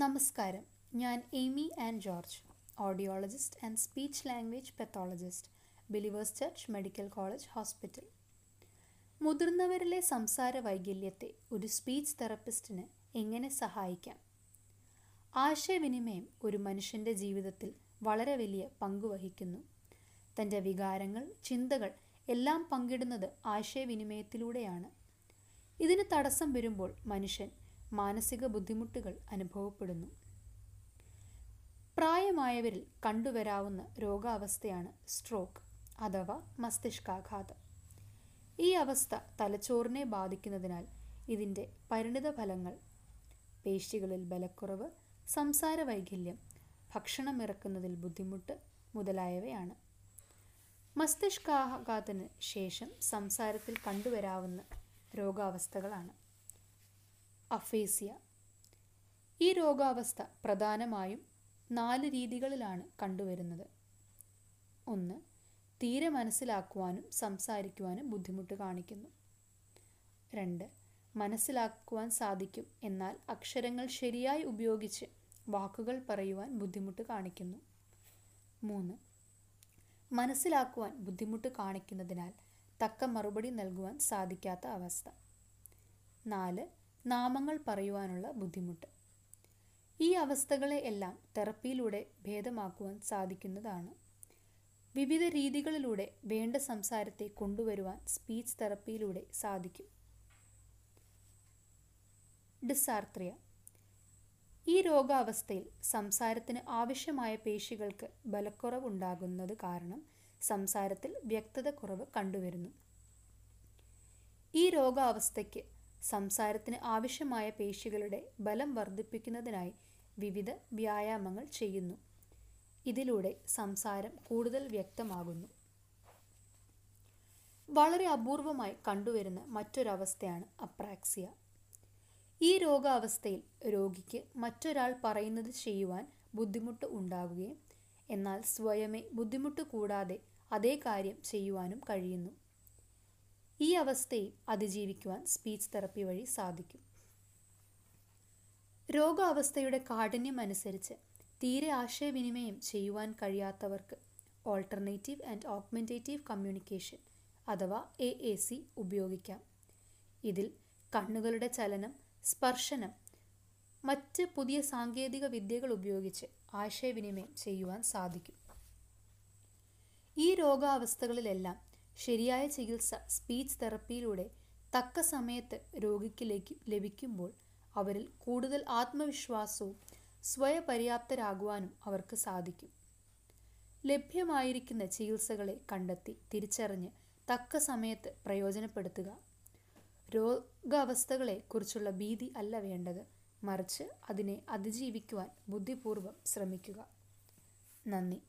നമസ്കാരം. ഞാൻ Amy and George audiologist and speech language pathologist Believers Church Medical College Hospital മുതിർന്നവരിലെ സംസാര വൈകല്യത്തെ ഒരു സ്പീച്ച് തെറപ്പിസ്റ്റിന് എങ്ങനെ സഹായിക്കാം? ആശയവിനിമയം ഒരു മനുഷ്യന്റെ ജീവിതത്തിൽ വളരെ വലിയ പങ്കുവഹിക്കുന്നു തന്റെ വികാരങ്ങൾ ചിന്തകൾ എല്ലാം പങ്കിടുന്നത് ആശയവിനിമയത്തിലൂടെയാണ്. ഇതിന് തടസ്സം വരുമ്പോൾ മനുഷ്യൻ മാനസിക ബുദ്ധിമുട്ടുകൾ അനുഭവപ്പെടുന്നു. പ്രായമായവരിൽ കണ്ടുവരാവുന്ന രോഗാവസ്ഥയാണ് സ്ട്രോക്ക് അഥവാ മസ്തിഷ്കാഘാതം. ഈ അവസ്ഥ തലച്ചോറിനെ ബാധിക്കുന്നതിനാൽ ഇതിന്റെ പരിണിത ഫലങ്ങൾ പേശികളിൽ ബലക്കുറവ് സംസാര വൈകല്യം ഭക്ഷണം ഇറക്കുന്നതിൽ ബുദ്ധിമുട്ട് മുതലായവയാണ്. മസ്തിഷ്കാഘാതത്തിന് ശേഷം സംസാരത്തിൽ കണ്ടുവരാവുന്ന രോഗാവസ്ഥകളാണ് അഫേസിയ. ഈ രോഗാവസ്ഥ പ്രധാനമായും നാല് രീതികളിലാണ് കണ്ടുവരുന്നത്. ഒന്ന് തീരെ മനസ്സിലാക്കുവാനും സംസാരിക്കുവാനും ബുദ്ധിമുട്ട് കാണിക്കുന്നു. രണ്ട് മനസ്സിലാക്കുവാൻ സാധിക്കും എന്നാൽ അക്ഷരങ്ങൾ ശരിയായി ഉപയോഗിച്ച് വാക്കുകൾ പറയുവാൻ ബുദ്ധിമുട്ട് കാണിക്കുന്നു. മൂന്ന് മനസ്സിലാക്കുവാൻ ബുദ്ധിമുട്ട് കാണിക്കുന്നതിനാൽ തക്ക മറുപടി നൽകുവാൻ സാധിക്കാത്ത അവസ്ഥ. നാല് നാമങ്ങൾ പറയുവാനുള്ള ബുദ്ധിമുട്ട്. ഈ അവസ്ഥകളെ എല്ലാം തെറപ്പിയിലൂടെ ഭേദമാക്കുവാൻ സാധിക്കുന്നതാണ്. വിവിധ രീതികളിലൂടെ വേണ്ട സംസാരത്തെ കൊണ്ടുവരുവാൻ സ്പീച്ച് തെറപ്പിയിലൂടെ സാധിക്കും. ഡിസാർത്രിയ. ഈ രോഗാവസ്ഥയിൽ സംസാരത്തിന് ആവശ്യമായ പേശികൾക്ക് ബലക്കുറവുണ്ടാകുന്നത് കാരണം സംസാരത്തിൽ വ്യക്തത കുറവ് കണ്ടുവരുന്നു. ഈ രോഗാവസ്ഥയ്ക്ക് സംസാരത്തിന് ആവശ്യമായ പേശികളുടെ ബലം വർദ്ധിപ്പിക്കുന്നതിനായി വിവിധ വ്യായാമങ്ങൾ ചെയ്യുന്നു. ഇതിലൂടെ സംസാരം കൂടുതൽ വ്യക്തമാകുന്നു. വളരെ അപൂർവമായി കണ്ടുവരുന്ന മറ്റൊരവസ്ഥയാണ് അപ്രാക്സിയ. ഈ രോഗാവസ്ഥയിൽ രോഗിക്ക് മറ്റൊരാൾ പറയുന്നത് ചെയ്യുവാൻ ബുദ്ധിമുട്ട് ഉണ്ടാകുകയും എന്നാൽ സ്വയമേ ബുദ്ധിമുട്ട് കൂടാതെ അതേ കാര്യം ചെയ്യുവാനും കഴിയുന്നു. ഈ അവസ്ഥയെ അതിജീവിക്കുവാൻ സ്പീച്ച് തെറപ്പി വഴി സാധിക്കും. രോഗാവസ്ഥയുടെ കാഠിന്യം അനുസരിച്ച് തീരെ ആശയവിനിമയം ചെയ്യുവാൻ കഴിയാത്തവർക്ക് ഓൾട്ടർനേറ്റീവ് ആൻഡ് ഓഗ്മെന്റേറ്റീവ് കമ്മ്യൂണിക്കേഷൻ അഥവാ എ എ സി ഉപയോഗിക്കാം. ഇതിൽ കണ്ണുകളുടെ ചലനം സ്പർശനം മറ്റ് പുതിയ സാങ്കേതിക വിദ്യകൾ ഉപയോഗിച്ച് ആശയവിനിമയം ചെയ്യുവാൻ സാധിക്കും. ഈ രോഗാവസ്ഥകളിലെല്ലാം ശരിയായ ചികിത്സ സ്പീച്ച് തെറപ്പിയിലൂടെ തക്ക സമയത്ത് രോഗിക്ക് ലഭിക്കുമ്പോൾ അവരിൽ കൂടുതൽ ആത്മവിശ്വാസവും സ്വയപര്യാപ്തരാകുവാനും അവർക്ക് സാധിക്കും. ലഭ്യമായിരിക്കുന്ന ചികിത്സകളെ കണ്ടെത്തി തിരിച്ചറിഞ്ഞ് തക്ക സമയത്ത് പ്രയോജനപ്പെടുത്തുക. രോഗാവസ്ഥകളെ കുറിച്ചുള്ള ഭീതി അല്ല വേണ്ടത്. മറിച്ച് അതിനെ അതിജീവിക്കുവാൻ ബുദ്ധിപൂർവം ശ്രമിക്കുക. നന്ദി.